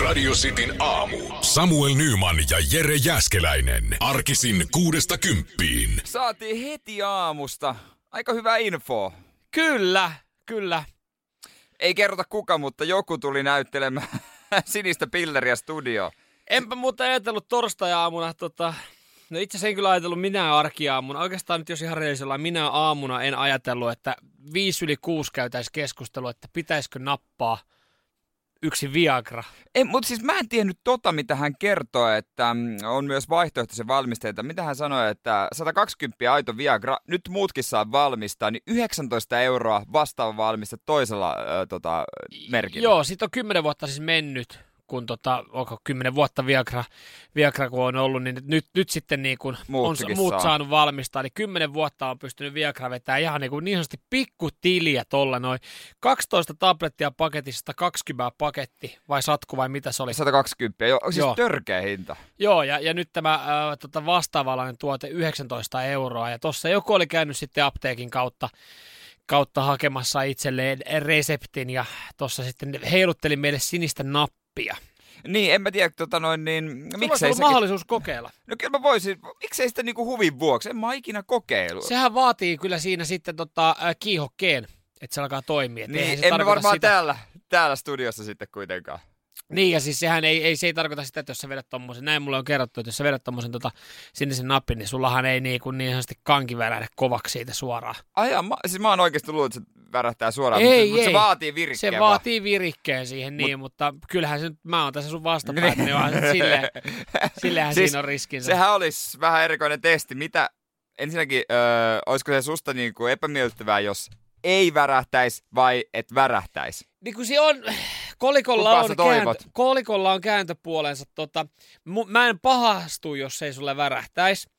Radio Cityn aamu. Samuel Nyman ja Jere Jäskeläinen. Arkisin kuudesta kymppiin. Saatiin heti aamusta aika hyvä info. Kyllä, kyllä. Ei kerrota kuka, mutta joku tuli näyttelemään sinistä pilleriä studio. Enpä muuta ajatellut torstai-aamuna, tota, no itse asiassa en kyllä ajatellut minä arkiaamuna. Oikeastaan nyt jos ihan rehellisellä, minä aamuna en ajatellut, että viisi yli kuusi käytäisiin keskustelua, että pitäisikö nappaa yksi Viagra. Ei, mutta siis mä en tiennyt tota, mitä hän kertoo, että mm, on myös vaihtoehtoisia valmisteita. Mitä hän sanoi, että 120 aito Viagra, nyt muutkin saa valmistaa, niin 19 euroa vastaava valmiste toisella äh, tota, merkillä. Joo, siitä on kymmenen vuotta siis mennyt kun tota, onko kymmenen vuotta Viagra, Viagra kun on ollut, niin nyt, nyt sitten niin kun on muut saa. saanut valmistaa, niin kymmenen vuotta on pystynyt Viagra vetämään ihan niin, kuin niin sanotusti pikkutiliä tuolla noin. 12 tablettia paketista, 20 paketti vai satku vai mitä se oli? 120, joo, siis joo. törkeä hinta. Joo, ja, ja nyt tämä äh, tota vastaavallainen tuote 19 euroa, ja tuossa joku oli käynyt sitten apteekin kautta kautta hakemassa itselleen reseptin ja tuossa sitten heilutteli meille sinistä nappia oppia. Niin, en mä tiedä, tota noin, niin miksei se... mahdollisuus kokeilla. No kyllä mä voisin, miksei sitä niinku huvin vuoksi, en mä ikinä kokeilu. Sehän vaatii kyllä siinä sitten tota, äh, kiihokkeen, että se alkaa toimia. niin, emme varmaan sitä... täällä, täällä studiossa sitten kuitenkaan. Niin, ja siis sehän ei, ei, se ei tarkoita sitä, että jos sä vedät tommosen, näin mulle on kerrottu, että jos sä vedät tommosen tota, sinisen nappin, niin sullahan ei niin, kuin niin sanotusti kanki värähdä kovaksi siitä suoraan. Ai mä, siis mä oon oikeasti luullut, että se värähtää suoraan, ei, mutta, ei. se vaatii virikkeen Se vaan. vaatii virikkeen siihen, niin, Mut, mutta kyllähän se nyt, mä oon tässä sun vastapäät, niin vaan silleen, sillehän siis, siinä on riskinsä. Sehän olisi vähän erikoinen testi, mitä, ensinnäkin, öö, olisiko se susta niin kuin epämiellyttävää, jos ei värähtäisi vai et värähtäisi? Niin kuin se on, kolikolla on, kääntö, kolikolla on kääntöpuolensa. Tota, mä en pahastu, jos ei sulle värähtäisi.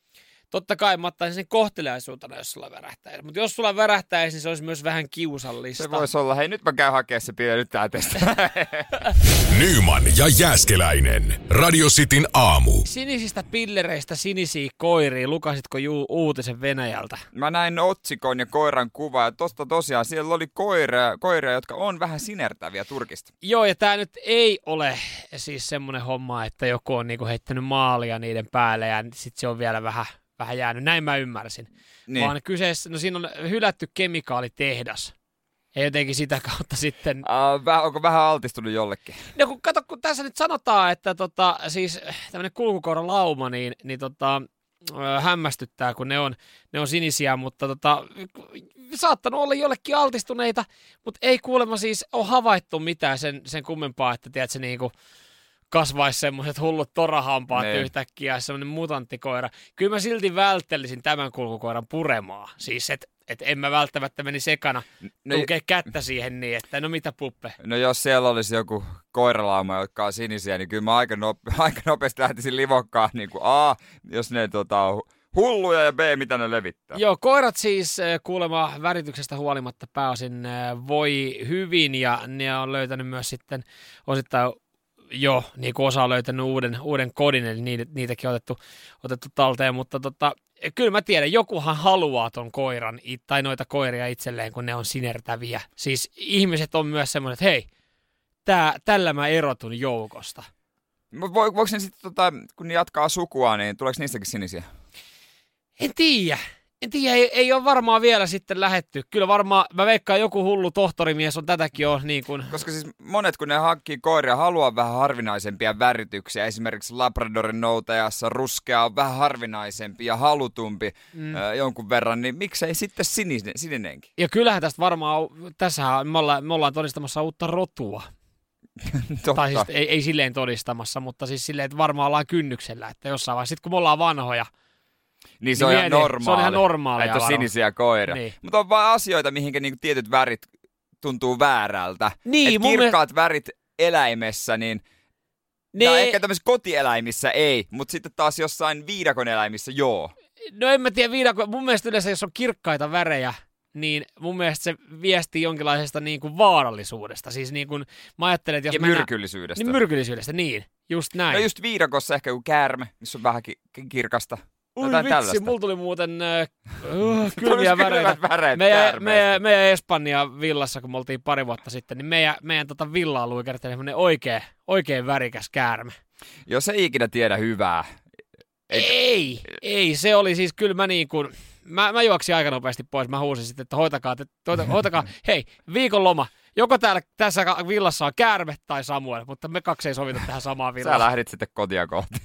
Totta kai mä ottaisin sen kohteliaisuutena, jos sulla värähtäisi. Mutta jos sulla värähtäisi, niin se olisi myös vähän kiusallista. Se voisi olla. Hei, nyt mä käyn hakemaan se pieni nyt tää Nyman ja Jääskeläinen. Radio Cityn aamu. Sinisistä pillereistä sinisiä koiria. Lukasitko juu uutisen Venäjältä? Mä näin otsikon ja koiran kuva. Ja tosta tosiaan siellä oli koiria, koiria jotka on vähän sinertäviä Turkista. Joo, ja tää nyt ei ole siis semmonen homma, että joku on niinku heittänyt maalia niiden päälle ja sit se on vielä vähän vähän jäänyt, näin mä ymmärsin. Niin. Vaan kyseessä, no siinä on hylätty kemikaalitehdas. Ja jotenkin sitä kautta sitten... Väh, onko vähän altistunut jollekin? No kun kato, kun tässä nyt sanotaan, että tota, siis tämmöinen kulkukoiralauma, niin, niin tota, hämmästyttää, kun ne on, ne on sinisiä, mutta tota, saattanut olla jollekin altistuneita, mutta ei kuulemma siis ole havaittu mitään sen, sen kummempaa, että tiedätkö, niin kuin, kasvaisi semmoiset hullut torahampaat niin. yhtäkkiä, semmoinen mutanttikoira. Kyllä mä silti välttelisin tämän kulkukoiran puremaa. Siis, että et en mä välttämättä meni sekana no, tukea kättä siihen niin, että no mitä puppe. No jos siellä olisi joku koiralauma, jotka on sinisiä, niin kyllä mä aika, nope- aika nopeasti lähtisin livokkaan niin kuin A, jos ne tota, on hulluja ja B, mitä ne levittää. Joo, koirat siis äh, kuulemma värityksestä huolimatta pääosin äh, voi hyvin ja ne on löytänyt myös sitten osittain jo niin kuin osa on löytänyt uuden, uuden kodin, eli niitä, niitäkin on otettu, otettu talteen, mutta tota, kyllä mä tiedän, jokuhan haluaa ton koiran tai noita koiria itselleen, kun ne on sinertäviä. Siis ihmiset on myös semmoinen, että hei, tää, tällä mä erotun joukosta. Voiko ne sitten, tota, kun ne jatkaa sukua, niin tuleeko niistäkin sinisiä? En tiedä. En tiedä, ei, ei ole varmaan vielä sitten lähetty. Kyllä varmaan, mä veikkaan joku hullu tohtorimies on tätäkin jo niin kuin... Koska siis monet, kun ne hankkii koiria, haluaa vähän harvinaisempia värityksiä. Esimerkiksi Labradorin noutajassa ruskea on vähän harvinaisempi ja halutumpi mm. äh, jonkun verran, niin miksei sitten sininen, sininenkin? Ja kyllähän tästä varmaan, tässä me ollaan, me ollaan todistamassa uutta rotua. tai siis ei, ei silleen todistamassa, mutta siis silleen, että varmaan ollaan kynnyksellä, että jossain vaiheessa, sit kun me ollaan vanhoja, niin se on ihan normaali. Se on ihan normaalia. Että on sinisiä koiria. Niin. Mutta on vain asioita, mihinkä niinku tietyt värit tuntuu väärältä. Niin, Et kirkkaat mielestä... värit eläimessä, niin ne... Ja ehkä tämmöisissä kotieläimissä ei, mutta sitten taas jossain viidakon eläimissä joo. No en mä tiedä, viidakon, mun mielestä yleensä jos on kirkkaita värejä, niin mun mielestä se viesti jonkinlaisesta niin kuin vaarallisuudesta. Siis niin kuin, mä ajattelen, että jos ja mennään, myrkyllisyydestä. Niin myrkyllisyydestä, niin. Just näin. No just viidakossa ehkä joku käärme, missä on vähän ki- kirkasta. Ui Jotain vitsi, tällaista. mulla tuli muuten uh, kylmiä väreitä. väreet Meidän, meidän, meidän Espanja villassa, kun me oltiin pari vuotta sitten, niin meidän, meidän tota villaa luikerteli semmoinen oikein, oikein värikäs käärme. Jos ei ikinä tiedä hyvää. Ei, ei, ei, se oli siis kyllä mä niin kuin, mä, mä juoksin aika nopeasti pois, mä huusin sitten, että hoitakaa, te, hoita, hoitakaa, hei, viikon loma, joko täällä tässä villassa on käärme tai Samuel, mutta me kaksi ei sovita tähän samaan Sä villaan. lähdit sitten kotia kohti.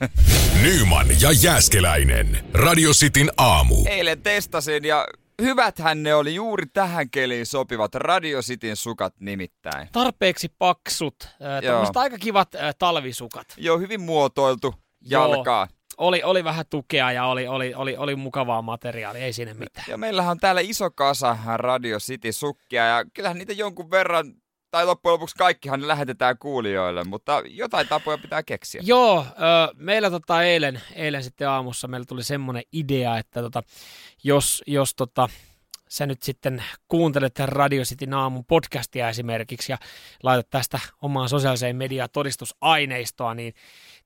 Nyman ja Jääskeläinen. Radio Cityn aamu. Eilen testasin ja hyväthän ne oli juuri tähän keliin sopivat Radio Cityn sukat nimittäin. Tarpeeksi paksut, äh, tämmöiset aika kivat äh, talvisukat. Jo hyvin muotoiltu Joo. Oli, oli vähän tukea ja oli, oli, oli, oli mukavaa materiaalia, ei siinä mitään. Ja meillähän on täällä iso kasa Radio City sukkia ja kyllähän niitä jonkun verran, tai loppujen lopuksi kaikkihan ne lähetetään kuulijoille, mutta jotain tapoja pitää keksiä. Joo, ö, meillä tota eilen, eilen sitten aamussa meillä tuli semmoinen idea, että tota, jos, jos tota, sä nyt sitten kuuntelet Radio Cityn aamun podcastia esimerkiksi ja laitat tästä omaan sosiaaliseen mediaan todistusaineistoa, niin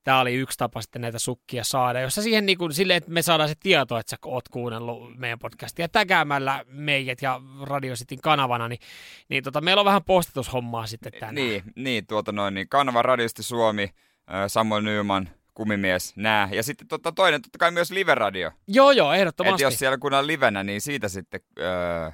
tämä oli yksi tapa sitten näitä sukkia saada, jossa siihen niin kuin, silleen, että me saadaan se tieto, että sä oot kuunnellut meidän podcastia tägäämällä meidät ja Radio Cityn kanavana, niin, niin tota, meillä on vähän postitushommaa sitten tänään. Niin, niin, tuota noin, niin kanava Radiosti Suomi, äh, Samuel Nyman, Kumimies, nää. Ja sitten totta, toinen, totta kai myös live-radio. Joo, joo, ehdottomasti. jos siellä kun on livenä, niin siitä sitten öö,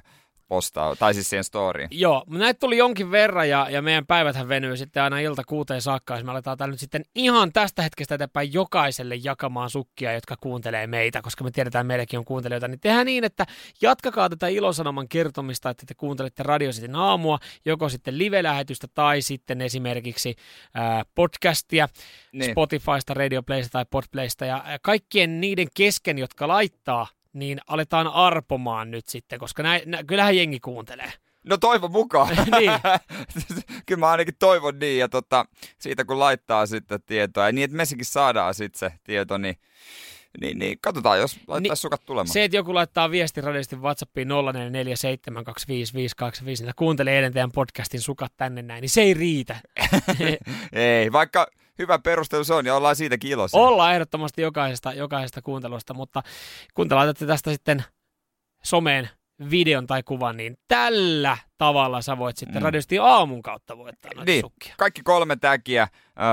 postaa, tai siis siihen storyin. Joo, näitä tuli jonkin verran ja, ja meidän päiväthän venyy sitten aina ilta kuuteen saakka, jos me aletaan täällä nyt sitten ihan tästä hetkestä eteenpäin jokaiselle jakamaan sukkia, jotka kuuntelee meitä, koska me tiedetään, että meilläkin on kuuntelijoita, niin tehdään niin, että jatkakaa tätä ilosanoman kertomista, että te kuuntelette Radio Cityn aamua, joko sitten live-lähetystä tai sitten esimerkiksi ää, podcastia Niin. Spotifysta, Radio Playsta tai Podplaysta ja kaikkien niiden kesken, jotka laittaa, niin aletaan arpomaan nyt sitten, koska näin, nä, kyllähän jengi kuuntelee. No toivon mukaan. Niin. Kyllä mä ainakin toivon niin, ja tota, siitä kun laittaa sitten tietoa, ja niin että meistäkin saadaan sitten se tieto, niin, niin, niin katsotaan, jos laittaa Niin, sukat tulemaan. Se, että joku laittaa viesti radiosti WhatsAppiin 0447255525, niin kuuntelee eilen teidän podcastin sukat tänne näin, niin se ei riitä. Ei, vaikka hyvä perustelu se on, ja ollaan siitäkin iloisia. Ollaan ehdottomasti jokaisesta, jokaisesta kuuntelusta, mutta kun te laitatte tästä sitten someen videon tai kuvan, niin tällä tavalla sä voit sitten Mm. radiosti aamun kautta voittaa noita Niin, sukkia. kaikki kolme täkiä, öö,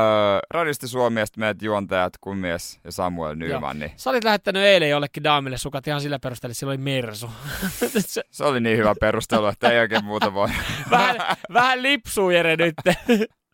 Radiosti Suomi ja meidät juontajat, Kummies ja Samuel Nyman, niin Sä olit lähettänyt eilen jollekin daamille sukat ihan sillä perusteella, että sillä oli mersu. Se- se oli niin hyvä perustelu, että ei oikein muuta voi. vähän, vähän lipsuu Jere nyt.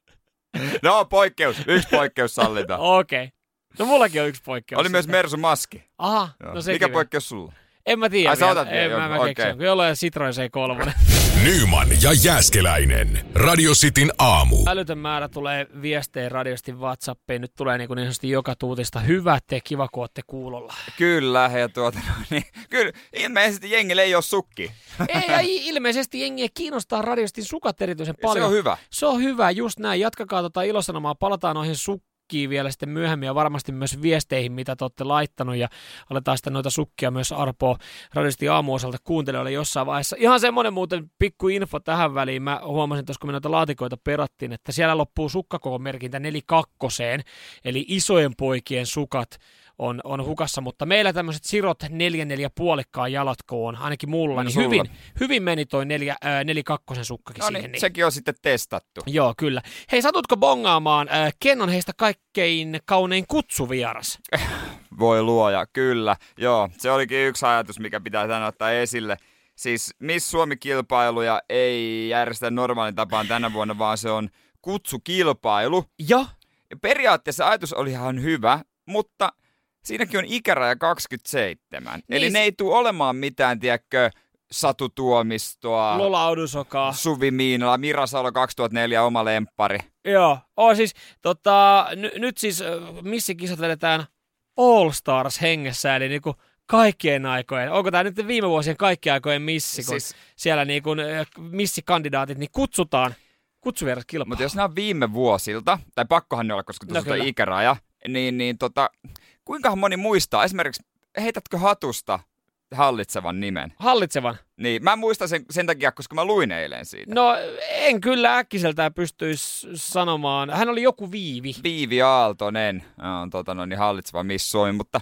No poikkeus, yksi poikkeus sallitaan. Okei. Okay. No mullakin on yksi poikkeus. Oli myös Mersu Maski. Aha, Joo. no sekin Mikä vielä. poikkeus sulla? En mä tiedä Ai, sä vielä. otat vielä En mä, jonkun, mä okei. keksin. Jollain Citroen C3. Nyman ja Jääskeläinen. Radio Cityn aamu. Älytön määrä tulee viestejä radiosti WhatsAppiin. Nyt tulee niin, kuin niin sanotusti joka tuutista. Hyvä te, kiva kun ootte kuulolla. Kyllä, ja tuota, no niin, kyllä, ilmeisesti jengille ei ole sukki. Ei, ja ilmeisesti jengiä kiinnostaa radiosti sukat erityisen paljon. Se on hyvä. Se on hyvä, just näin. Jatkakaa tota ilosanomaa, palataan noihin sukkiin vielä sitten myöhemmin ja varmasti myös viesteihin, mitä te olette laittanut ja aletaan sitten noita sukkia myös arpoa radiosti aamuosalta kuuntelijoille jossain vaiheessa. Ihan semmoinen muuten pikku info tähän väliin. Mä huomasin tuossa, kun me noita laatikoita perattiin, että siellä loppuu sukkakokomerkintä 42, eli isojen poikien sukat on, on hukassa, mutta meillä tämmöiset sirot 4 4 puolikkaan jalotkoon, ainakin mulla, No niin sulla. hyvin, hyvin meni toi 4 äh, 42 sukkakin No siihen. niin, Niin. sekin on sitten testattu. Joo, kyllä. Hei, satutko bongaamaan? Äh, Ken on heistä kaikkein kaunein kutsuvieras. Voi luoja, kyllä. Joo, se olikin yksi ajatus, mikä pitää tänään ottaa esille. Siis Miss Suomi-kilpailuja ei järjestä normaalin tapaan tänä vuonna, vaan se on kutsukilpailu. Joo. Ja periaatteessa ajatus oli ihan hyvä, mutta siinäkin on ikäraja 27. Niin. Eli ne ei tule olemaan mitään, tiedätkö, Satu Tuomistoa, Lola Audusokaa. Suvi Miinala, Mira Salo 2004, oma lemppari. Joo. Oh, siis, tota, n- nyt siis missikisat vedetään All Stars hengessä, eli niinku kaikkien aikojen. Onko tämä nyt viime vuosien kaikkien aikojen missi, kun siis... Siellä niinku, missikandidaatit niin kutsutaan kutsuvieras kilpailuun. mutta jos nämä on viime vuosilta, tai pakkohan ne olla, koska No tuossa on kyllä. ikäraja, niin, niin tota, kuinka moni muistaa, esimerkiksi heitätkö hatusta hallitsevan nimen? Hallitsevan. Niin, mä muistan sen, sen takia, koska mä luin eilen siitä. No en kyllä äkkiseltään pystyisi sanomaan. Hän oli joku viivi. Viivi Aaltonen on tota, no, niin hallitseva Miss Suomi, mutta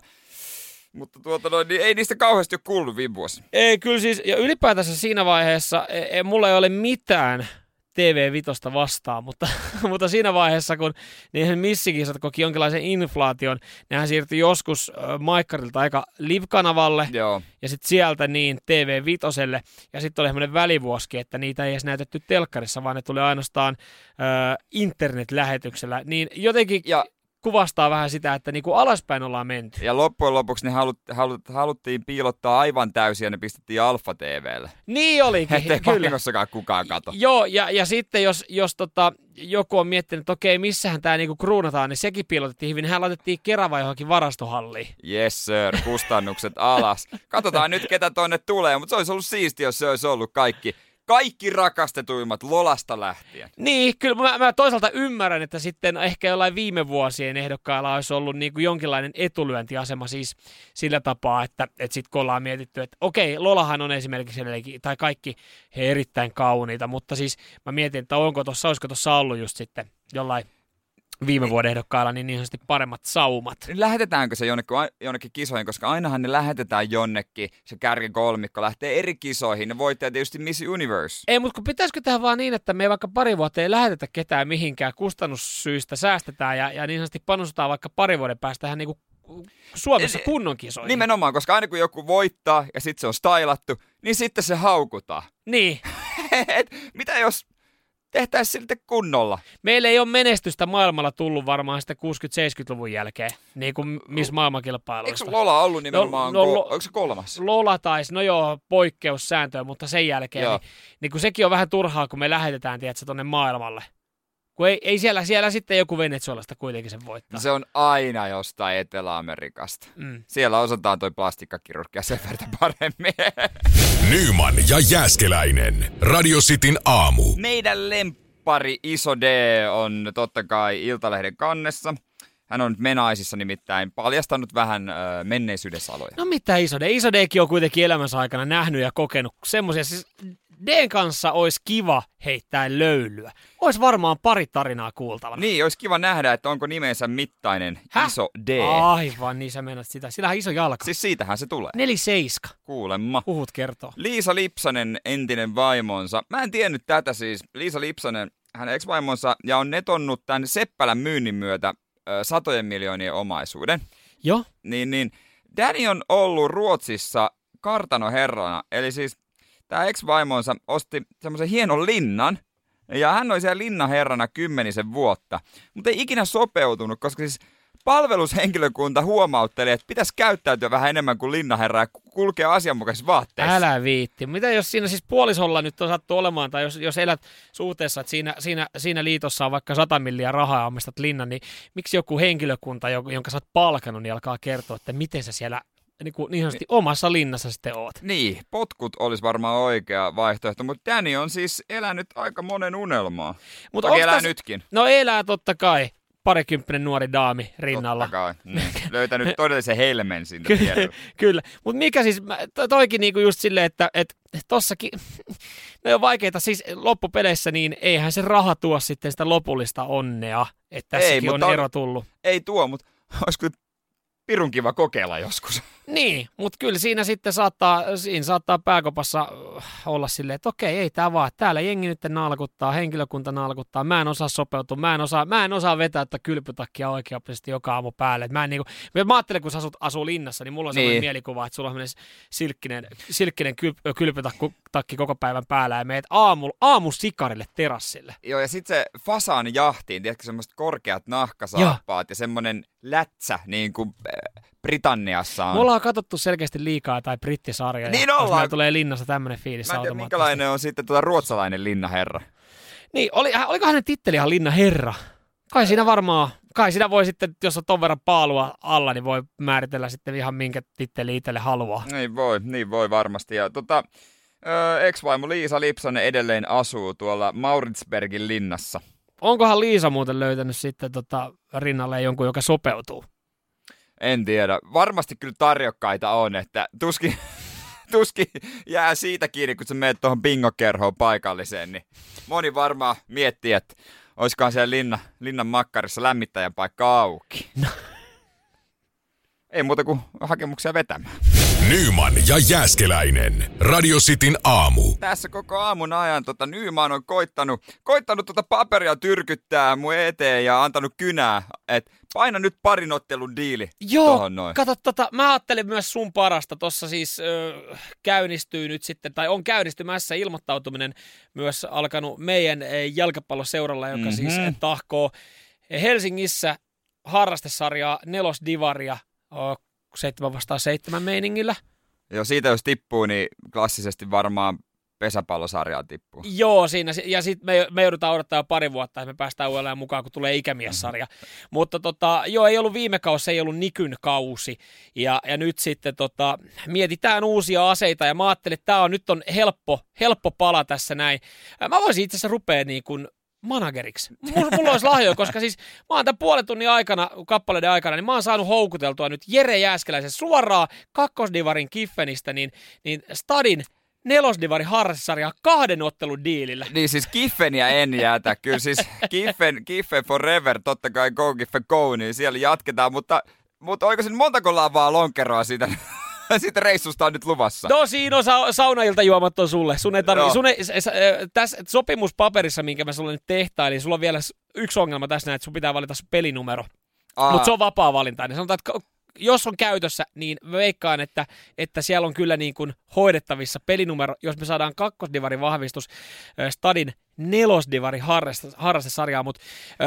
Mutta tuota noin, niin ei niistä kauheasti ole kuullut viime vuosi. Ei, kyllä siis, ja ylipäätänsä siinä vaiheessa, e, e, mulla ei ole mitään TV-vitosta vastaan, mutta, mutta siinä vaiheessa, kun niihin missikisat koki jonkinlaisen inflaation, nehän siirtyi joskus äh, Maikkarilta aika Live-kanavalle, Joo. ja sitten sieltä niin TV-vitoselle, ja sitten oli semmoinen välivuoski, että niitä ei edes näytetty telkkarissa, vaan ne tuli ainoastaan äh, internet-lähetyksellä, niin jotenkin Ja kuvastaa vähän sitä, että niinku alaspäin ollaan menty. Ja loppujen lopuksi ne halut, halut, haluttiin piilottaa aivan täysin ja ne pistettiin Alfa TVlle. Niin olikin, Ettei kyllä. kukaan kato. Joo, ja, ja sitten jos, jos tota, joku on miettinyt, että okei, missähän tämä niinku kruunataan, niin sekin piilotettiin hyvin. Hän laitettiin Kerava johonkin varastohalliin. Yes sir, kustannukset alas. Katsotaan nyt ketä tonne tulee, mutta se olisi ollut siistiä, jos se olisi ollut kaikki, kaikki rakastetuimmat Lolasta lähtien. Niin, kyllä mä, mä toisaalta ymmärrän, että sitten ehkä jollain viime vuosien ehdokkailla olisi ollut niin kuin jonkinlainen etulyöntiasema siis sillä tapaa, että, että sitten kun ollaan mietitty, että okei, Lolahan on esimerkiksi edelleenkin, tai kaikki he erittäin kauniita, mutta siis mä mietin, että onko tuossa, olisiko tuossa ollut just sitten jollain viime vuoden ehdokkailla niin, niin sanotusti paremmat saumat. Lähetetäänkö se jonnekin, jonnekin kisoihin, koska ainahan ne lähetetään jonnekin, se kärkikolmikko lähtee eri kisoihin, ne voittaa tietysti Miss Universe. Ei, mutta kun pitäisikö tehdä vaan niin, että me ei vaikka pari vuotta ei lähetetä ketään mihinkään kustannussyistä, säästetään ja, ja niin sanotusti panostetaan vaikka pari vuoden päästä tähän niin Suomessa Eli- kunnon kisoihin. Nimenomaan, koska aina kun joku voittaa ja sitten se on stylattu, niin sitten se haukutaan. Niin. Et mitä jos tehtäisiin silti kunnolla? Meillä ei ole menestystä maailmalla tullut varmaan sitten 60-70-luvun jälkeen, niin kuin missä Eikö maailmankilpailuista. Lola ollut nimenomaan, no, no, onko se kolmas? Lola taisi, no joo, poikkeussääntöä, mutta sen jälkeen, Joo. niin, niin kun sekin on vähän turhaa, kun me lähetetään, tiedätkö, tonne maailmalle. Kun ei, ei siellä, siellä sitten joku Venezuelasta kuitenkin sen voittaa. Se on aina jostain Etelä-Amerikasta. Mm. Siellä osataan toi plastikkakirurgia sen verran paremmin. Nyman ja Jääskeläinen. Radio Cityn aamu. Meidän lemppari Iso D on totta kai Iltalehden kannessa. Hän on nyt menaisissa nimittäin paljastanut vähän ö, menneisyyden aloja. No mitä Iso D? Iso Dkin on kuitenkin elämänsä aikana nähnyt ja kokenut semmoisia. Siis Dn kanssa olisi kiva heittää löylyä. Olisi varmaan pari tarinaa kuultavana. Niin, olisi kiva nähdä, että onko nimensä mittainen Häh? Iso D. Aivan, niin sä mennät sitä. Sillähän iso jalka. Siis... Siitähän se tulee. Neli seiska. Kuulemma. Huhut kertoo. Liisa Lipsanen, entinen vaimonsa. Mä en tiennyt tätä siis. Liisa Lipsanen, hänen ex-vaimonsa, ja on netonnut tämän Seppälän myynnin myötä ö, satojen miljoonien omaisuuden. Joo. Niin, niin Danny on ollut Ruotsissa kartanoherrana. Eli siis tämä ex-vaimonsa osti semmoisen hienon linnan, ja hän oli siellä linnaherrana kymmenisen vuotta, mutta ei ikinä sopeutunut, koska siis palvelushenkilökunta huomautteli, että pitäisi käyttäytyä vähän enemmän kuin linnaherra ja kulkea asianmukaisissa vaatteissa. Älä viitti. Mitä jos siinä siis puolisolla nyt on sattu olemaan, tai jos, jos elät suhteessa, että siinä, siinä, siinä liitossa on vaikka 100 milliä rahaa ja omistat linnan, niin miksi joku henkilökunta, jo- jonka sä oot palkannut, niin alkaa kertoa, että miten sä siellä niin, kuin, niin sanotusti omassa linnassa sitten oot? Niin, potkut olisi varmaan oikea vaihtoehto, mutta Danny on siis elänyt aika monen unelmaa. Mutta elää tässä- nytkin. No elää totta kai parikymppinen nuori daami rinnalla. Totta kai. Mm. Löytänyt todellisen helmen siitä Kyllä, kyllä. mutta mikä siis, toikin niinku just silleen, että et, tossakin, ne on vaikeita, siis loppupeleissä niin eihän se raha tuo sitten sitä lopullista onnea, että Ei, tässäkin mutta on ero tullut. Ei tuo, mutta olisiko pirun kiva kokeilla joskus. Niin, mutta kyllä siinä sitten saattaa, siinä saattaa pääkopassa äh, olla silleen, että okei, ei tämä vaan, täällä jengi nyt nalkuttaa, henkilökunta nalkuttaa, mä en osaa sopeutua, mä en osaa, mä en osaa vetää tätä kylpytakkia oikeasti joka aamu päälle. Et mä, en niinku, mä ajattelen, kun sä asut, asuu linnassa, niin mulla on sellainen Niin. mielikuva, että sulla on silkkinen, silkkinen kyl, kylpytakki takki koko päivän päällä ja meet aamu, aamusikarille terassille. Joo, ja sitten se fasan jahtiin, tiedätkö, semmoiset korkeat nahkasaappaat ja semmoinen lätsä, niin kuin Britanniassa on. Me ollaan katsottu selkeästi liikaa tai brittisarjoja. Niin ollaan. tulee linnassa tämmöinen fiilis Mä en tiedä, minkälainen on sitten tuota ruotsalainen linnaherra. Niin, oli, äh, oliko hänen titteli ihan Linna Herra? Kai siinä varmaan, kai siinä voi sitten, jos on ton verran paalua alla, niin voi määritellä sitten ihan minkä titteli itselle haluaa. Niin voi, niin voi varmasti. Ja tota, ex-vaimo Liisa Lipsanen edelleen asuu tuolla Mauritsbergin linnassa. Onkohan Liisa muuten löytänyt sitten tota rinnalle jonkun, joka sopeutuu? En tiedä. Varmasti kyllä tarjokkaita on, että tuskin, tuskin jää siitä kiinni, kun sä menet tuohon bingokerhoon paikalliseen, niin moni varmaan miettii, että olisikohan siellä linna, linnan makkarissa lämmittäjän paikka auki. ei muuta kuin hakemuksia vetämään. Nyman ja Jääskeläinen. Radio Cityn aamu. Tässä koko aamun ajan tota, Nyman on koittanut, koittanut tota paperia tyrkyttää mun eteen ja antanut kynää, että paina nyt parin ottelun diili Joo, noin. kato, tota, mä ajattelin myös sun parasta. Tuossa siis ö, käynnistyy nyt sitten, tai on käynnistymässä ilmoittautuminen myös alkanut meidän jalkapalloseuralla, joka Mhm. siis e, tahkoo Helsingissä harrastesarjaa nelosdivaria o, 7 vastaan 7 meiningillä. Joo, siitä jos tippuu, niin klassisesti varmaan pesäpallosarjaa tippuu. Joo, siinä. Ja sitten me, me joudutaan odottaa pari vuotta, että me päästään uudelleen mukaan, kun tulee ikämiessarja. Mutta tota, joo, ei ollut viime kausi, ei ollut Nikyn kausi. Ja, ja nyt sitten tota, mietitään uusia aseita, ja mä ajattelin, että tämä on nyt on helppo, helppo pala tässä näin. Mä voisin itse asiassa rupea niin kuin manageriksi. Mulla, mulla olisi lahjoja, koska siis mä oon tämän puolen tunnin aikana, kappaleiden aikana, niin mä oon saanut houkuteltua nyt Jere Jääskeläisen suoraan kakkosdivarin Kiffenistä, niin, niin Stadin nelosdivarin harrassarjaa kahden ottelun diilillä. Niin siis Kiffeniä en jätä. Kyllä siis Kiffen, Kiffen forever, totta kai go Kiffen go, niin siellä jatketaan. Mutta, mutta oiko se nyt montako lavaa lonkeroa siitä, siitä reissusta on nyt luvassa? No siinä on sa- saunailtajuomat on sulle. Sun ei tarvi, Joo. sun ei, s- s- ö, tässä sopimuspaperissa, minkä mä sulle nyt tehtailin, sulla on vielä yksi ongelma tässä näin, että sun pitää valita sun pelinumero. Mutta se on vapaa valinta. Niin sanotaan, että jos on käytössä, niin veikkaan, että, että siellä on kyllä niin kuin hoidettavissa pelinumero, jos me saadaan kakkosdivarin vahvistus Stadin nelosdivarin harrasta- harrastesarjaa, mutta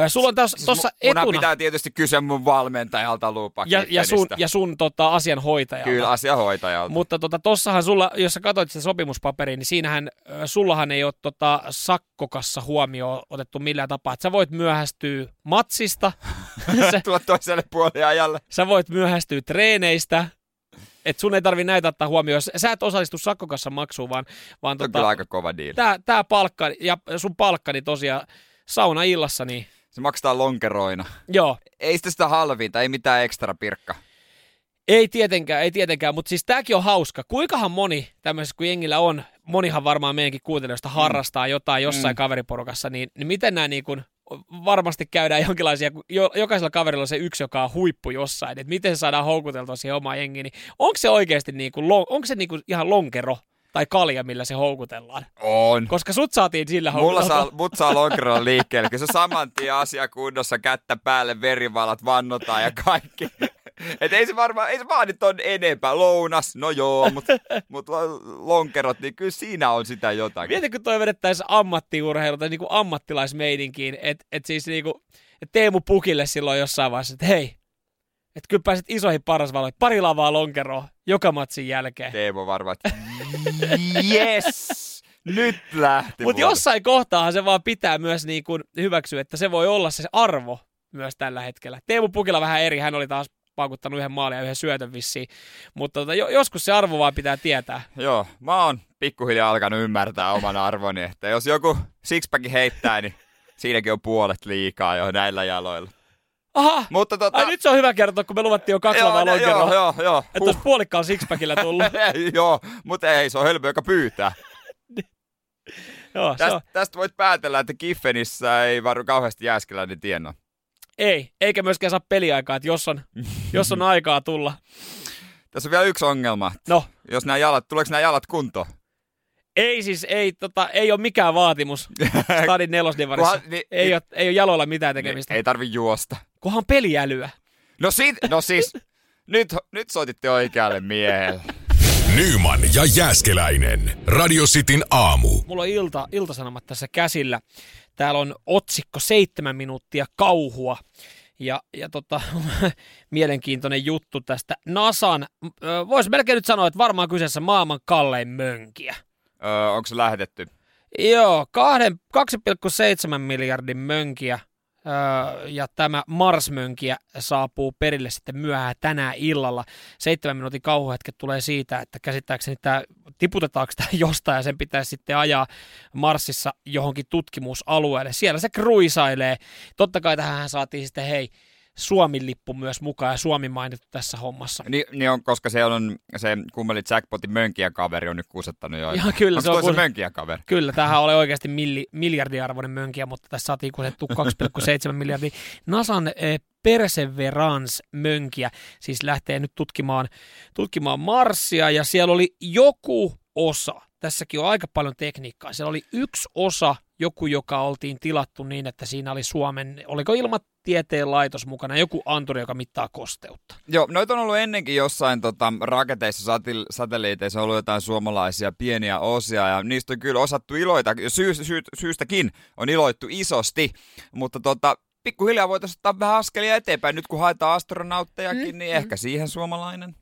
sulla on tuossa siis etuna pitää tietysti kysyä mun valmentajalta lupa ja, ja sun, ja sun tota, asianhoitajalta. Kyllä asiahoitajalta. Mutta tota, tossahan sulla, jos sä katsoit sitä sopimuspaperiin, niin siinähän ö, sullahan ei ole tota, sakkokassa huomioon otettu millään tapaa. Et sä voit myöhästyä matsista, sä, Tuo toiselle puoliajalle. sä voit myöhästyä treeneistä, että sun ei tarvi näitä ottaa huomioon. Sä- Sä et osallistu sakkokassan maksuun, vaan, vaan Tuo on kyllä tota, aika kova diili. tää, tää palkka ja sun palkkani tosiaan sauna illassa, niin Se maksetaan lonkeroina. joo, Ei sitä sitä halvinta, ei mitään ekstra pirkka. Ei tietenkään, ei tietenkään, mutta siis tämäkin on hauska. Kuinkahan moni tämmöisessä, kun jengillä on, monihan varmaan meidänkin kuuntelijoista harrastaa jotain jossain Mm. kaveriporukassa, niin, niin miten nämä niin kuin, varmasti käydään jonkinlaisia, jo, jokaisella kaverilla on se yksi, joka on huippu jossain, että miten se saadaan houkuteltua siihen omaan jengiin, niin onko se oikeasti niin kuin, lon- onko se niin kuin ihan lonkero tai kalja, millä se houkutellaan? On. Koska sut saatiin sillä Mulla houkuteltua. saa, mut saa lonkerolla liikkeelle, kun se saman tien asia kunnossa, kättä päälle, verivalat vannotaan ja kaikki. Et ei se varmaan, ei se vaadi ton enempää. Lounas, no joo, mutta mut lo- lonkerot, niin kyllä siinä on sitä jotakin. Mieti, kun toi vedettäisiin ammattiurheilu tai niinku ammattilaismeidinkiin, että et siis niinku, et Teemu Pukille silloin jossain vaiheessa, että hei, että kyllä pääsit isoihin parasvaloihin, pari lavaa lonkeroa joka matsin jälkeen. Teemo varmaan, yes, nyt lähti Mutta jossain kohtaahan se vaan pitää myös niinku hyväksyä, että se voi olla se arvo myös tällä hetkellä. Teemu Pukilla vähän eri, hän oli taas paukuttanut yhden maalin ja yhden syötön vissiin, mutta tota, jo, joskus se arvo vaan pitää tietää. Joo, mä oon pikkuhiljaa alkanut ymmärtää oman arvoni, että jos joku sixpackin heittää, niin siinäkin on puolet liikaa jo näillä jaloilla. Aha, Mutta tota... ai nyt se on hyvä kertoa, kun me luvattiin jo kaksi joo, lavaa joo, joo, joo. Että olisi puolikkaan sixpackillä tullut. joo, mutta ei, se on hölmö, joka pyytää. joo, se on. Tästä, tästä voit päätellä, että Kiffenissä ei varu kauheasti jääskeläinen tienno. Ei, eikä myöskään saa peliaikaa, että jos on, jos on aikaa tulla. Tässä on vielä yksi ongelma. No, Jos nämä jalat, tuleeko nämä jalat kuntoon? ei siis, ei, tota, ei ole mikään vaatimus Stadin nelosdivarissa. Kunhan- niin- ei, ole, ei ole jaloilla mitään tekemistä. Ei tarvi juosta. Kunhan peliälyä. No, sit, no siis, nyt, nyt soititte oikealle miehelle. Nyman ja Jääskeläinen. Radio Cityn aamu. Mulla on ilta, iltasanomat tässä käsillä. Täällä on otsikko seitsemän minuuttia kauhua. Ja, ja tota, mielenkiintoinen juttu tästä NASAn, voisi melkein nyt sanoa, että varmaan kyseessä maailman kallein mönkiä. Öö, onko se lähetetty? Joo, kahden- 2,7 miljardin mönkiä ja tämä Mars-mönkiä saapuu perille sitten myöhään tänään illalla. Seitsemän minuutin kauhuhetket tulee siitä, että käsittääkseni tämä, tiputetaanko tämä jostain ja sen pitäisi sitten ajaa Marsissa johonkin tutkimusalueelle. Siellä se kruisailee. Totta kai tähän saatiin sitten hei Suomen lippu myös mukaan ja Suomi mainittu tässä hommassa. Ni, niin on, koska se on se kummeli jackpotin mönkiä kaveri on nyt kusettanut jo. Ihan kyllä, Onko se on kun- mönkiä kaveri? Kyllä, tähän oli oikeasti milli, miljardiarvoinen mönkiä, mutta tässä saatiin kusettu 2,7 miljardia. NASAn eh, Perseverance-mönkiä, siis lähtee nyt tutkimaan, tutkimaan Marsia, ja siellä oli joku osa, tässäkin on aika paljon tekniikkaa, siellä oli yksi osa, joku, joka oltiin tilattu niin, että siinä oli Suomen, oliko ilmatieteen laitos mukana, joku anturi, joka mittaa kosteutta. Joo, noita on ollut ennenkin jossain tota, raketeissa, satil- satelliiteissa on ollut jotain suomalaisia pieniä osia, ja niistä on kyllä osattu iloita, sy- sy- syystäkin on iloittu isosti, mutta tota, pikkuhiljaa voitaisiin ottaa vähän askelia eteenpäin. Nyt kun haetaan astronauttejakin, mm, niin mm. ehkä siihen suomalainen.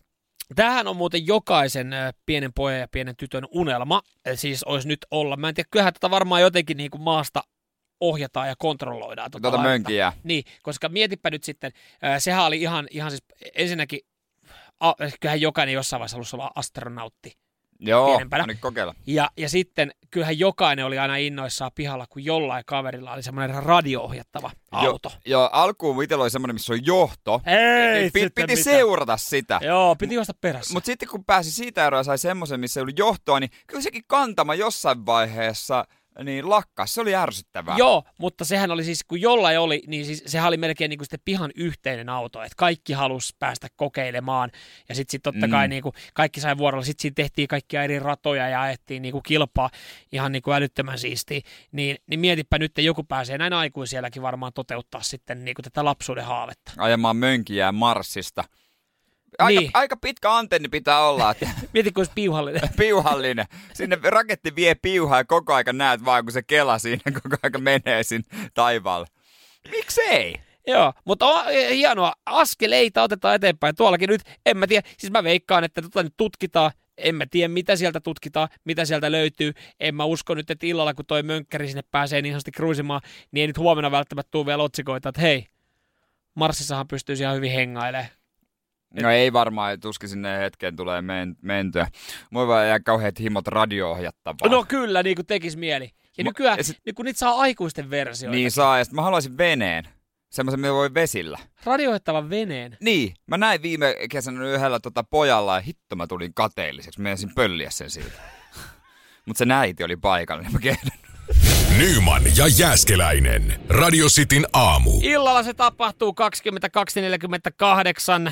Tämähän on muuten jokaisen pienen pojan ja pienen tytön unelma, siis olisi nyt olla. Mä en tiedä, kyllähän tätä varmaan jotenkin niin kuin maasta ohjataan ja kontrolloidaan. Tuota, tuota mönkiä. Niin, koska mietipä nyt sitten, sehän oli ihan, ihan siis ensinnäkin, kyllähän jokainen jossain vaiheessa halusi olla astronautti. Joo, pienempänä. nyt kokeilla. Ja, ja sitten kyllähän jokainen oli aina innoissaan pihalla, kun jollain kaverilla oli semmoinen radio-ohjattava auto. Jo, joo, alkuun itsellä oli semmoinen, missä on johto. Ei, niin piti, piti seurata sitä. Joo, piti juosta perässä. Mutta sitten kun pääsi siitä eroa ja sai semmoisen, missä oli johtoa, niin kyllä sekin kantama jossain vaiheessa – niin lakkas. Se oli ärsyttävää. Joo, mutta sehän oli siis, kun jollain oli, niin siis sehän oli melkein niin kuin sitten pihan yhteinen auto, että kaikki halusi päästä kokeilemaan. Ja sitten sit totta kai mm. niin kuin kaikki sai vuorolla. Sitten siinä tehtiin kaikkia eri ratoja ja ajettiin niin kuin kilpaa ihan niin kuin älyttömän siistiä. Niin, niin mietipä nyt, että joku pääsee näin aikuisielläkin varmaan toteuttaa sitten niin kuin tätä lapsuuden haavetta. Ajamaan mönkiä Marsista. Aika, niin. aika pitkä antenni pitää olla. Että... Mieti, kun olisi piuhallinen. piuhallinen. Sinne raketti vie piuhaa ja koko aika näet vaan, kun se kela siinä koko aika menee sinne taivaalla. Miksei? Joo, mutta on hienoa. Askeleita otetaan eteenpäin. Tuollakin nyt, en mä tiedä, siis mä veikkaan, että tota nyt tutkitaan. En mä tiedä, mitä sieltä tutkitaan, mitä sieltä löytyy. En mä usko nyt, että illalla, kun toi mönkkäri sinne pääsee niin sanotusti kruisimaan, niin ei nyt huomenna välttämättä tule vielä otsikoita, että hei, Marsissahan pystyy ihan hyvin hengailemaan No ei varmaan, tuskin sinne hetkeen tulee men- mentyä. Mulla vaan jää kauheat himot radio-ohjattavaa. No kyllä, niin kuin tekisi mieli. Ja Ma, nykyään, ja sit, niin kun niitä saa aikuisten versioita. Niin saa, ja mä haluaisin veneen. Semmoisen, mitä voi vesillä. Radioittavan veneen? Niin. Mä näin viime kesänä yhdellä tota pojalla ja hitto mä tulin kateelliseksi. Mä menisin pölliä sen siitä. Mutta se näiti oli paikalla, niin mä kehdän. Nyman ja Jääskeläinen. Radio Cityn aamu. Illalla se tapahtuu 22.48.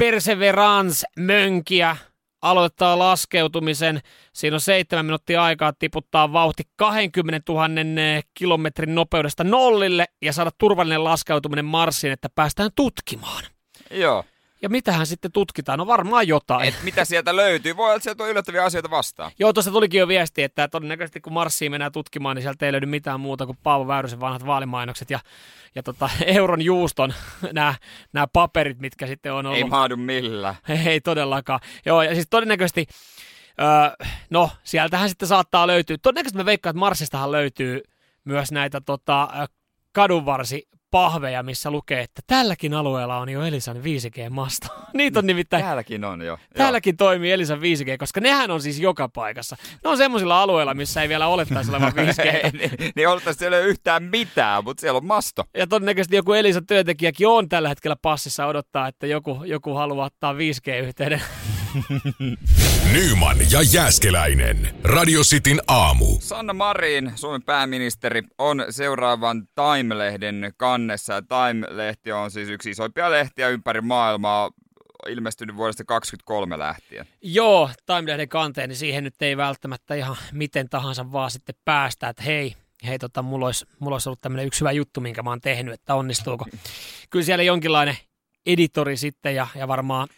Perseverance mönkiä aloittaa laskeutumisen. Siinä on seitsemän minuuttia aikaa tiputtaa vauhti 20 000 eh, kilometrin nopeudesta nollille ja saada turvallinen laskeutuminen Marsiin, että päästään tutkimaan. Joo. Ja mitähän sitten tutkitaan? No varmaan jotain. Et mitä sieltä löytyy? Voi olla, että sieltä on yllättäviä asioita vastaan. Joo, tuossa tulikin jo viesti, että todennäköisesti kun Marsiin mennään tutkimaan, niin sieltä ei löydy mitään muuta kuin Paavo Väyrysen vanhat vaalimainokset ja, ja tota, euron juuston nämä paperit, mitkä sitten on ollut. Ei maadu millään. Ei todellakaan. Joo, ja siis todennäköisesti, öö, no sieltähän sitten saattaa löytyä, todennäköisesti me veikkaan, että Marsistahan löytyy myös näitä tota, kadunvarsi pahveja, missä lukee, että tälläkin alueella on jo Elisan 5G-masto. Niitä on nimittäin... Täälläkin on jo. Täälläkin joo. toimii Elisan 5G, koska nehän on siis joka paikassa. Ne on semmoisilla alueilla, missä ei vielä olettaisi olevan 5G. niin, niin olettaisi siellä ei ole yhtään mitään, mutta siellä on masto. Ja todennäköisesti joku Elisan työntekijäkin on tällä hetkellä passissa odottaa, että joku, joku haluaa ottaa 5G-yhteyden. Nyman ja Jääskeläinen. Radio Cityn aamu. Sanna Marin, Suomen pääministeri, on seuraavan Time-lehden kannessa. Time-lehti on siis yksi isoimpia lehtiä ympäri maailmaa ilmestynyt vuodesta 2023 lähtien. Joo, Time-lehden kanteen, niin siihen nyt ei välttämättä ihan miten tahansa vaan sitten päästä, että hei, hei tota, mulla olisi, mulla olisi ollut tämmöinen yksi hyvä juttu, minkä mä oon tehnyt, että onnistuuko. Kyllä siellä jonkinlainen editori sitten ja, ja varmaan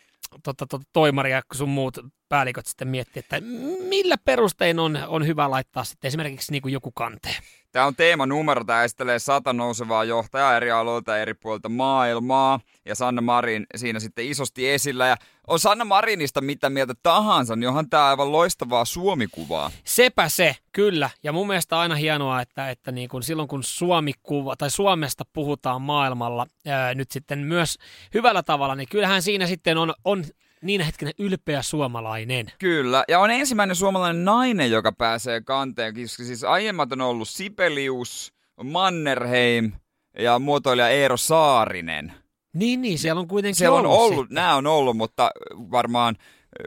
tota, tota, toimari ja sun muut päälliköt sitten miettii, että millä perustein on, on hyvä laittaa sitten esimerkiksi niin kuin joku kanteen. Tämä on teema numero, tämä esittelee sata nousevaa johtajaa eri aloilta eri puolilta maailmaa. Ja Sanna Marin siinä sitten isosti esillä. Ja on Sanna Marinista mitä mieltä tahansa, niin onhan tämä aivan loistavaa suomikuvaa. Sepä se, kyllä. Ja mun mielestä aina hienoa, että, että niin kun silloin kun suomikuva tai Suomesta puhutaan maailmalla ää, nyt sitten myös hyvällä tavalla, niin kyllähän siinä sitten on, on niin hetkinen ylpeä suomalainen. Kyllä, ja on ensimmäinen suomalainen nainen, joka pääsee kanteen. Siis aiemmat on ollut Sibelius, Mannerheim ja muotoilija Eero Saarinen. Niin, niin, siellä on kuitenkin siellä ollut on ollut, nämä on ollut, mutta varmaan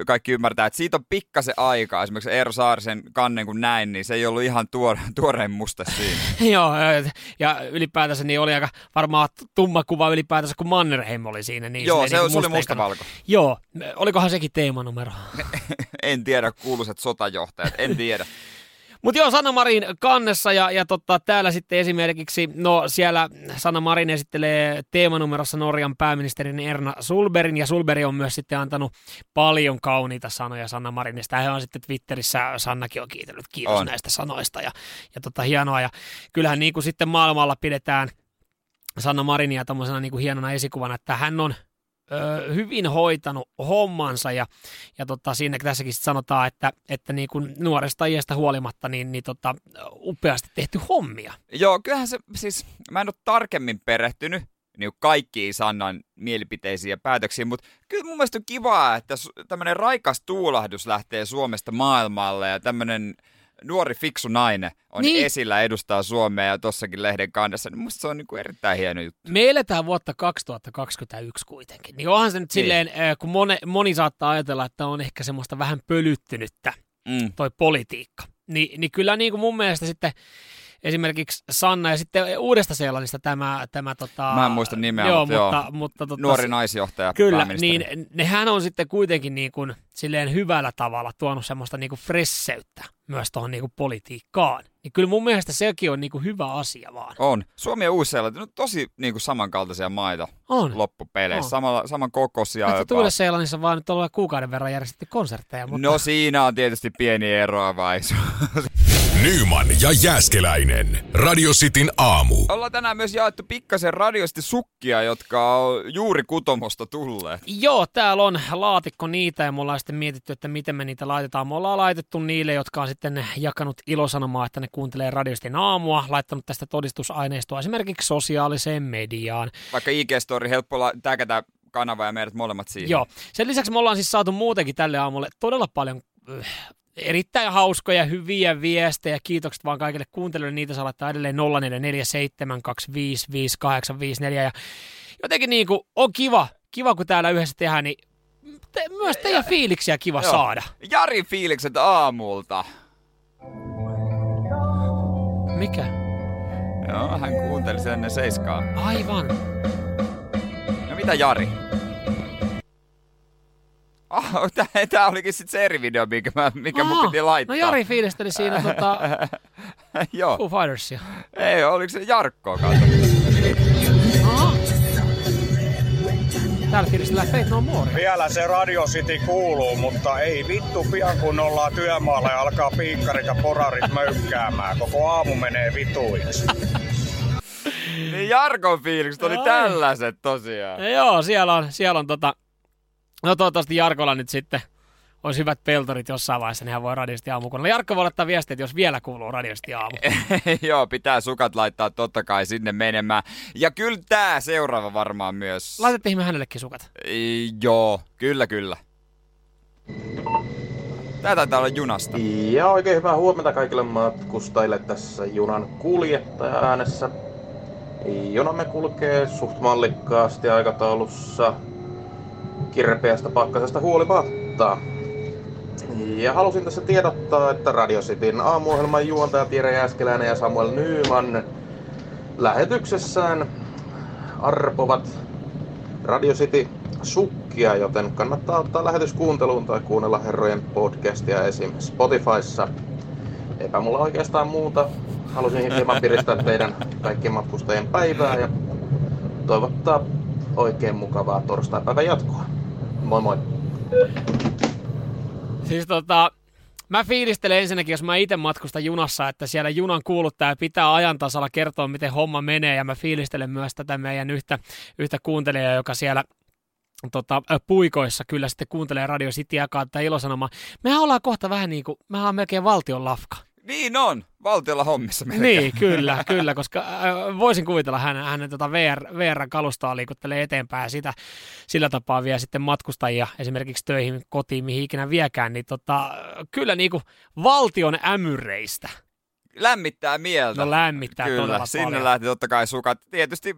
kaikki ymmärtää, että siitä on pikkasen aikaa. Esimerkiksi Eero Saarisen kannen kun näin, niin se ei ollut ihan tuore, tuoreen musta siinä. Joo, ja ylipäätänsä niin oli aika varmaan tumma kuva ylipäätänsä, kun Mannerheim oli siinä. Niin Joo, se, niin se oli mustavalko. Joo, olikohan sekin teemanumero? en tiedä, kuuluisat sotajohtajat, en tiedä. Mutta joo, Sanna Marin kannessa ja, ja totta, täällä sitten esimerkiksi, no siellä Sanna Marin esittelee teemanumerossa Norjan pääministerin Erna Sulberin ja Sulberi on myös sitten antanut paljon kauniita sanoja Sanna Marinista. Hän on sitten Twitterissä, Sannakin on kiitellyt, kiitos on. näistä sanoista ja, ja tota, hienoa. Ja kyllähän niin kuin sitten maailmalla pidetään Sanna Marinia tämmöisenä niin kuin hienona esikuvana, että hän on hyvin hoitanut hommansa ja, ja tota, siinä tässäkin sit sanotaan, että, että niin kuin nuoresta iästä huolimatta niin, niin tota, upeasti tehty hommia. Joo, kyllähän se siis, mä en ole tarkemmin perehtynyt niin kaikkiin Sannan mielipiteisiin ja päätöksiin, mutta kyllä mun mielestä on kivaa, että tämmöinen raikas tuulahdus lähtee Suomesta maailmalle ja tämmöinen nuori fiksu nainen on niin. esillä, edustaa Suomea ja tossakin lehden kannassa, niin musta se on niin kuin erittäin hieno juttu. Me eletään vuotta 2021 kuitenkin, niin onhan se nyt niin. silleen, kun moni, moni saattaa ajatella, että on ehkä semmoista vähän pölyttynyttä mm. toi politiikka. Ni, niin kyllä niin kuin mun mielestä sitten esimerkiksi Sanna ja sitten uudesta Seelannista tämä, tämä tota, Mä en muista nimeä, joo, mutta, mutta, joo. mutta tota, nuori naisjohtaja Kyllä, niin nehän on sitten kuitenkin niin kuin, silleen hyvällä tavalla tuonut semmoista niin kuin fresseyttä myös tuohon niin kuin politiikkaan. Niin kyllä mun mielestä sekin on niin kuin hyvä asia vaan. On. Suomi ja uusi no, tosi niin kuin samankaltaisia maita on. loppupeleissä. On. Sama, saman kokoisia. Että Uudessa-Seelannissa vaan nyt ollut kuukauden verran järjestetty konsertteja. Mutta... No siinä on tietysti pieni eroavaisuus. Nyman ja Jääskeläinen. Radio Cityn aamu. Ollaan tänään myös jaettu pikkasen radiosti sukkia, jotka on juuri kutomosta tulleet. Joo, täällä on laatikko niitä ja me ollaan sitten mietitty, että miten me niitä laitetaan. Me ollaan laitettu niille, jotka on sitten jakanut ilosanomaa, että ne kuuntelee radiostin aamua, laittanut tästä todistusaineistoa esimerkiksi sosiaaliseen mediaan. Vaikka IG-story, helppo la- täkätä kanava ja meidät molemmat siihen. Joo. Sen lisäksi me ollaan siis saatu muutenkin tälle aamulle todella paljon äh, erittäin hauskoja, hyviä viestejä. Kiitokset vaan kaikille kuuntelijoille. Niitä saa laittaa edelleen 0447255854. Ja jotenkin niin kuin on kiva, kiva kun täällä yhdessä tehdään, niin te, myös teidän ja, fiiliksiä kiva joo. saada. Jari fiilikset aamulta. Mikä? Joo, hän kuunteli sen ennen seiskaa. Aivan. No mitä Jari? Oh, tää olikin sitten se eri video, mikä, mä, mikä Aha, mun piti laittaa. No Jari fiilisteli siinä tota, Joo. Foo Fightersia. Ei, oliko se Jarkko kato? Täällä fiilistellään Fate No More. Vielä se Radio City kuuluu, mutta ei vittu pian kun ollaan työmaalla ja alkaa piikkarit ja porarit möykkäämään. Koko aamu menee vituiksi. niin Jarkon fiilikset oli tällaiset tosiaan. Ja joo, siellä on, siellä on tota, No toivottavasti Jarkolla nyt sitten olisi hyvät peltorit jossain vaiheessa, niin hän voi radiosti aamukunnalla. Jarkko voi laittaa viestiä, jos vielä kuuluu radiosti aamu. Joo, pitää sukat laittaa totta kai sinne menemään. Ja kyllä tämä seuraava varmaan myös. Laitettiin me hänellekin sukat. Joo, kyllä kyllä. Tää taitaa olla junasta. Ja oikein hyvää huomenta kaikille matkustajille tässä junan kuljettaja äänessä. Jonamme kulkee suht mallikkaasti aikataulussa kirpeästä pakkasesta huolimatta. Ja halusin tässä tiedottaa, että Radio Cityn aamuohjelman juontajat Jere Jääskeläinen ja Samuel Nyman lähetyksessään arpovat Radio City sukkia, joten kannattaa ottaa lähetys kuunteluun tai kuunnella herrojen podcastia esim. Spotifyssa. Eipä mulla oikeastaan muuta. Halusin hieman piristää teidän kaikkien matkustajien päivää ja toivottaa oikein mukavaa torstaipäivän jatkoa. Moi moi. Siis tota, mä fiilistelen ensinnäkin, jos mä itse matkustan junassa, että siellä junan kuuluttaja pitää ajan tasalla kertoa, miten homma menee, ja mä fiilistelen myös tätä meidän yhtä, yhtä kuuntelijaa, joka siellä tota, puikoissa kyllä sitten kuuntelee Radio City jakaa tätä ilosanomaa. Mehän ollaan kohta vähän niin kuin, mehän ollaan melkein valtion lafka. Niin on, valtiolla hommissa melkein. Niin, kyllä, kyllä, koska äh, voisin kuvitella hänen, hänen tota VR, VR-kalustoa liikuttelee eteenpäin sitä, sillä tapaa vie sitten matkustajia esimerkiksi töihin, kotiin, mihin ikinä viekään, niin tota, kyllä niin kuin valtion ämyreistä. Lämmittää mieltä. No lämmittää Kyllä, todella sinne paljon. lähti totta kai sukat. Tietysti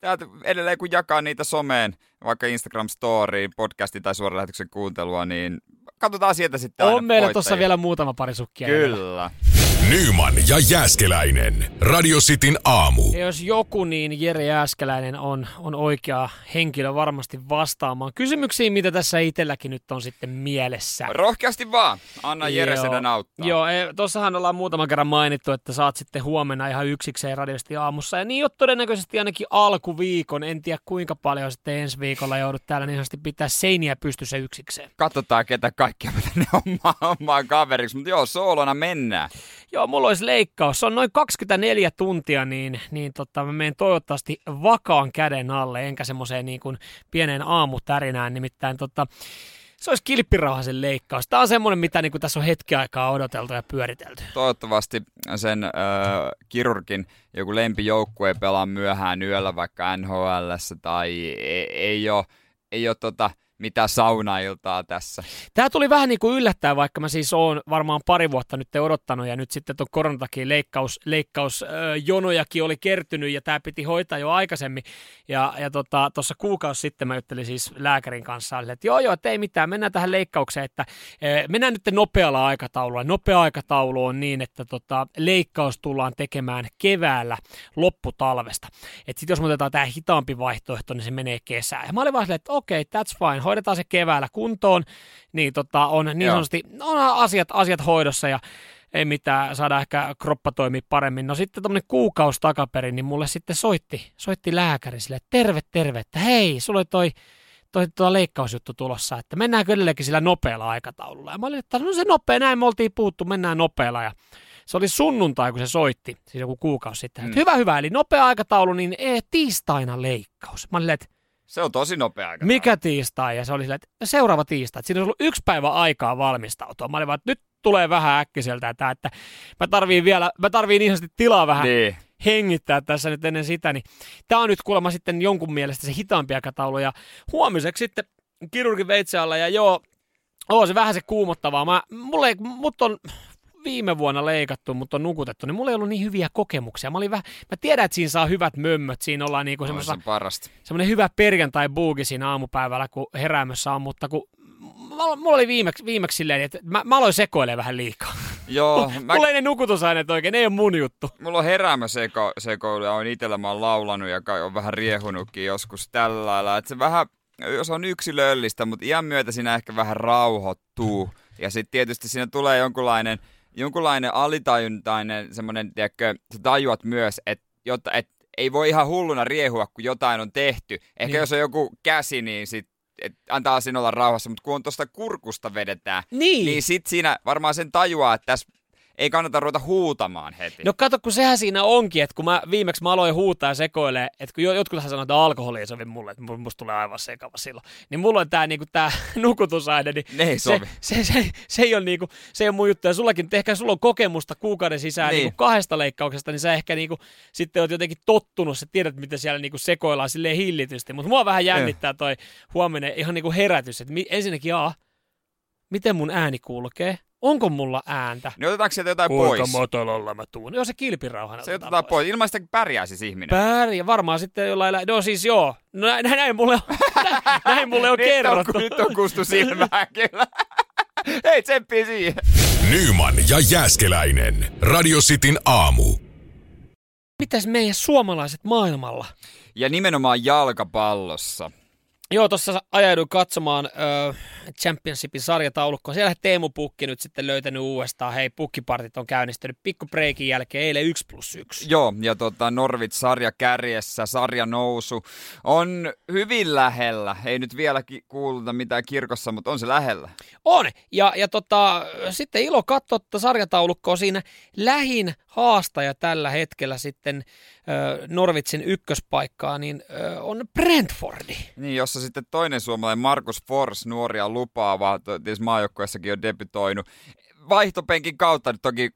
täältä edelleen kun jakaa niitä someen, vaikka Instagram Storyin, podcastin tai suoran lähetyksen kuuntelua, niin katsotaan sieltä sitten On meillä tuossa vielä muutama pari sukkia. Kyllä. Nyman ja Jääskeläinen. Radio Cityn aamu. Ja jos joku, niin Jere Jääskeläinen on, on oikea henkilö varmasti vastaamaan kysymyksiin, mitä tässä itselläkin nyt on sitten mielessä. Rohkeasti vaan. Anna Jere Joo. sedän auttaa. Joo, e, tuossahan ollaan muutaman kerran mainittu, että saat sitten huomenna ihan yksikseen radiosti aamussa. Ja niin on todennäköisesti ainakin alkuviikon. En tiedä kuinka paljon sitten ensi viikolla joudut täällä niin sanotusti pitää seiniä pystyssä yksikseen. Katsotaan, ketä kaikkia mä tänne omaan, omaan kaveriksi. Mutta joo, soolona mennään. Joo, mulla olisi leikkaus. Se on noin 24 tuntia, niin, niin tota, mä menen toivottavasti vakaan käden alle, enkä semmoiseen niin kuin pieneen aamutärinään. Nimittäin tota, se olisi kilppirauhasen leikkaus. Tämä on semmoinen, mitä niin kuin tässä on hetki aikaa odoteltu ja pyöritelty. Toivottavasti sen äh, kirurgin joku lempijoukkue pelaa myöhään yöllä vaikka NHL tai ei, ei ole, ei ole tota, mitään saunailtaa tässä. Tämä tuli vähän niin kuin yllättäen, vaikka mä siis oon varmaan pari vuotta nyt odottanut ja nyt sitten tuon koronan takia leikkaus, leikkausjonojakin oli kertynyt ja tämä piti hoitaa jo aikaisemmin. Ja, ja tuossa tota, kuukausi sitten mä juttelin siis lääkärin kanssa, että joo joo, ei mitään, mennään tähän leikkaukseen, että mennään nyt nopealla aikataululla. Nopea aikataulu on niin, että tota, leikkaus tullaan tekemään keväällä lopputalvesta. Että sitten jos me otetaan tämä hitaampi vaihtoehto, niin se menee kesään. Ja mä olin vaan silleen, että okei, okay, that's fine, hoidetaan se keväällä kuntoon, niin tota, on niin Joo. sanotusti, on asiat, asiat hoidossa ja ei mitään, saada ehkä kroppa toimii paremmin. No sitten tämmöinen kuukausi takaperin, niin mulle sitten soitti, soitti lääkäri sille, että terve, terve, että hei, sulla oli toi, toi, toi leikkausjuttu tulossa, että mennäänkö edelleenkin sillä nopealla aikataululla. Ja mä olin, että no se nopea, näin me oltiin puuttu, mennään nopealla. Ja se oli sunnuntai, kun se soitti, siis joku kuukausi sitten. Mm. Mm. Hyvä, hyvä, eli nopea aikataulu, niin ee, tiistaina leikkaus. Mä olin, että Se on tosi nopea aika. mikä tiistai? Ja se oli silleen, että seuraava tiistai. Että siinä olisi ollut yksi päivä aikaa valmistautua. Mä olin vaan, että nyt tulee vähän äkkiseltä tämä, että mä tarviin vielä, mä tarviin niin sanotusti tilaa vähän Niin. hengittää tässä nyt ennen sitä, niin tämä on nyt kuulemma sitten jonkun mielestä se hitaampi aikataulu, ja huomiseksi sitten kirurgin veitse alla, ja joo, oo se vähän se kuumottavaa. Mä, mulle, mut on viime vuonna leikattu, mutta on nukutettu, niin mulla ei ollut niin hyviä kokemuksia. Mä, olin vähän, mä tiedän, että siinä saa hyvät mömmöt, siinä ollaan niinku On semmoisessa se parasta. semmoinen hyvä perjantai buugi siinä aamupäivällä, kun heräämössä on, mutta kun mulla oli viimeksi, viimeksi silleen, että mä, mä aloin sekoilemaan vähän liikaa. Joo, mä, Mulla ei ne nukutusaineet oikein, ne ei ole mun juttu. mulla on heräämä seko, sekoilu ja on itellä mä oon laulanut ja kai on vähän riehunutkin joskus tällä lailla. Että se vähän, jos on yksilöllistä, mutta iän myötä siinä ehkä vähän rauhoittuu. Ja sitten tietysti siinä tulee jonkunlainen, jonkunlainen alitajuntainen semmoinen, tiedätkö, sä tajuat myös, että jotta, et ei voi ihan hulluna riehua, kun jotain on tehty. Ehkä Niin. jos on joku käsi, niin sit, et antaa sen olla rauhassa, mutta kun on tuosta kurkusta vedetään, Niin. niin sit siinä varmaan sen tajuaa, että tässä ei kannata ruveta huutamaan heti. No kato, kun sehän siinä onkin, että kun mä viimeksi mä aloin huutaa ja sekoilee, että kun jo- jotkuthan sanoo, että alkoholi ei sovi mulle, että mu- musta tulee aivan sekava silloin, niin mulla on tää, niinku, tää nukutusaine, niin Ne ei se, sovi. se, se, se, ei ole niinku, se ei ole mun juttu. Ja sullakin, ehkä sulla on kokemusta kuukauden sisään niin. Niin. niinku kahdesta leikkauksesta, niin sä ehkä niinku, sitten oot jotenkin tottunut, sä tiedät, miten siellä niinku sekoillaan silleen hillitysti. Mutta mua vähän jännittää toi huominen ihan niinku herätys, että ensinnäkin A, miten mun ääni kulkee? Onko mulla ääntä? Niin otetaanko sieltä jotain pois? matalalla mä tuun? Joo, se kilpirauhana Se otetaan pois. Ilman sitä pärjää siis ihminen. Pärjää, varmaan sitten jollain... lä- No siis joo, no, näin, näin, mulle on, näin mulle on nyt kerrottu. On, nyt on kustu silmää kyllä. Hei, tsemppiä siihen. Nyman ja Jääskeläinen. Radio Cityn aamu. Mitäs meidän suomalaiset maailmalla? Ja nimenomaan jalkapallossa. Joo, tuossa ajauduin katsomaan ö, Championshipin sarjataulukkoa. Siellä Teemu Pukki nyt sitten löytänyt uudestaan. Hei, pukkipartit on käynnistynyt pikku breikin jälkeen eilen 1 plus 1. Joo, ja tota, Norvit sarja kärjessä, sarja nousu on hyvin lähellä. Ei nyt vielä ki- kuuluta mitään kirkossa, mutta on se lähellä. On. Ja, ja tota, sitten ilo katsoa sarjataulukkoa siinä. Lähin haastaja tällä hetkellä sitten Norvitsin ykköspaikkaa, niin on Brentfordi. Niin, jossa sitten toinen suomalainen Markus Fors, nuoria lupaava, tietysti maajoukkueessakin on debytoinut. Vaihtopenkin kautta nyt toki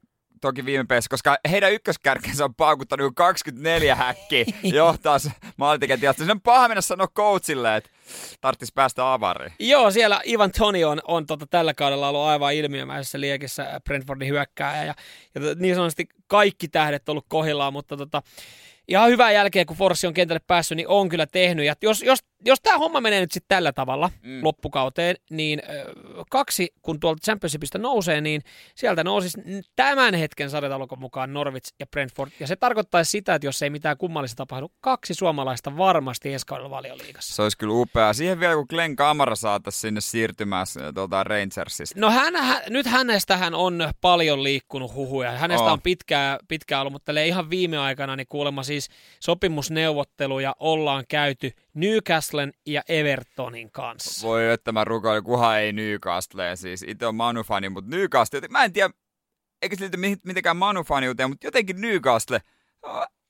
toki viime pelissä, koska heidän ykköskärkensä on paukuttanut 24 häkkiä johtaa maalintekijätilasta. Se on paha mennä sanoa coachille, että tarttis päästä avariin. Joo, siellä Ivan Toni on, on tota, tällä kaudella ollut aivan ilmiömäisessä liekissä Brentfordin hyökkääjä ja, ja niin sanotusti kaikki tähdet ollut kohillaan, mutta tota, ihan hyvää jälkeen, kun Forssi on kentälle päässyt, niin on kyllä tehnyt. Ja jos, jos, jos tämä homma menee nyt sitten tällä tavalla mm. loppukauteen, niin kaksi, kun tuolta Championshipista nousee, niin sieltä nousisi tämän hetken sarjataulukon mukaan Norwich ja Brentford. Ja se tarkoittaisi sitä, että jos ei mitään kummallista tapahdu, kaksi suomalaista varmasti ensi kaudella valioliigassa. Se olisi kyllä upea. Siihen vielä, kun Glenn Kamara saataisiin sinne siirtymään tuolta Rangersista. No hän, hän, nyt hänestähän on paljon liikkunut huhuja. Hänestä oh. on pitkää, pitkää ollut, mutta ihan viime aikana niin kuulemma siis sopimusneuvotteluja ollaan käyty Newcastlen ja Evertonin kanssa. Voi että mä rukoilen, kuha ei Newcastleen. Siis itse on Manu-fani, mutta Newcastle, mä en tiedä, eikä siltä mitenkään Manu-faniuteen, mutta jotenkin Newcastle,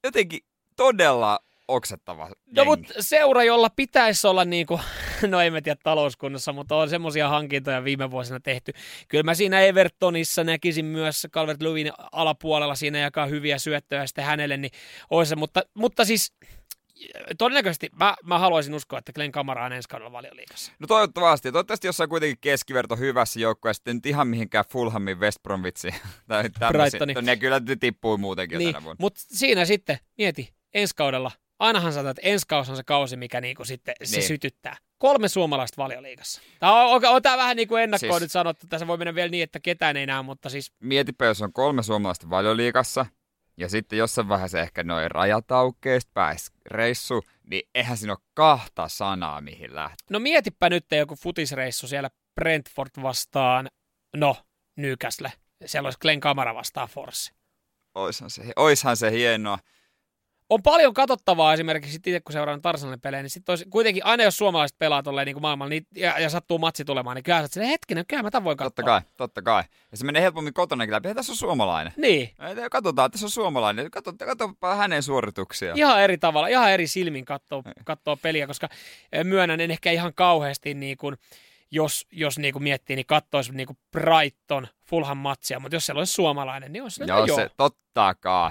jotenkin todella oksettava No mutta seura, jolla pitäisi olla niin kuin, no en mä tiedä talouskunnassa, mutta on semmoisia hankintoja viime vuosina tehty. Kyllä mä siinä Evertonissa näkisin myös Calvert Lewin alapuolella siinä jakaa hyviä syöttöjä sitten hänelle, niin olisi se, mutta, mutta siis todennäköisesti mä, mä haluaisin uskoa, että Glenn Kamara on ensi kaudella valioliikassa. No toivottavasti. Toivottavasti jossain kuitenkin keskiverto hyvässä joukkueessa, sitten nyt ihan mihinkään Fulhamin West Bromwitziin. tai Brightoni. Ne kyllä tippuu muutenkin niin, tänä vuonna. Mutta siinä sitten, mieti, ensi kaudella ainahan sanotaan, että ensi kausi on se kausi, mikä niinku sitten se niin. sytyttää. Kolme suomalaista valioliigassa. Tämä on, on, on tämä vähän niin kuin ennakkoon siis, nyt sanottu. Tässä voi mennä vielä niin, että ketään ei näe, mutta siis... Mietipä, jos on kolme suomalaista valioliigassa, ja sitten jossain vaiheessa ehkä noin rajat aukeista pääsi reissu, niin eihän siinä ole kahta sanaa, mihin lähtee. No mietipä nyt joku futisreissu siellä Brentford vastaan, no, Newcastle. Siellä olisi Glenn Kamara vastaan Forssi. Oishan se, oishan se hienoa on paljon katsottavaa esimerkiksi itse, kun seuraan Tarsanen pelejä, niin sitten kuitenkin aina jos suomalaiset pelaa tolleen niin kuin maailmalla niin, ja, ja, sattuu matsi tulemaan, niin kyllä sä hetkinen, kyllä mä tämän voin katsoa. Totta kai, totta kai. Ja se menee helpommin kotona läpi, tässä on suomalainen. Niin. Katsotaan, tässä on suomalainen, katso, katsotaan hänen suorituksia. Ihan eri tavalla, ihan eri silmin katsoo, katsoo peliä, koska myönnän en ehkä ihan kauheasti niin kuin, jos, jos niin kuin miettii, niin katsoisi niin kuin Brighton Fulham matsia, mutta jos siellä olisi suomalainen, niin olisi joo, joo. se totta kai.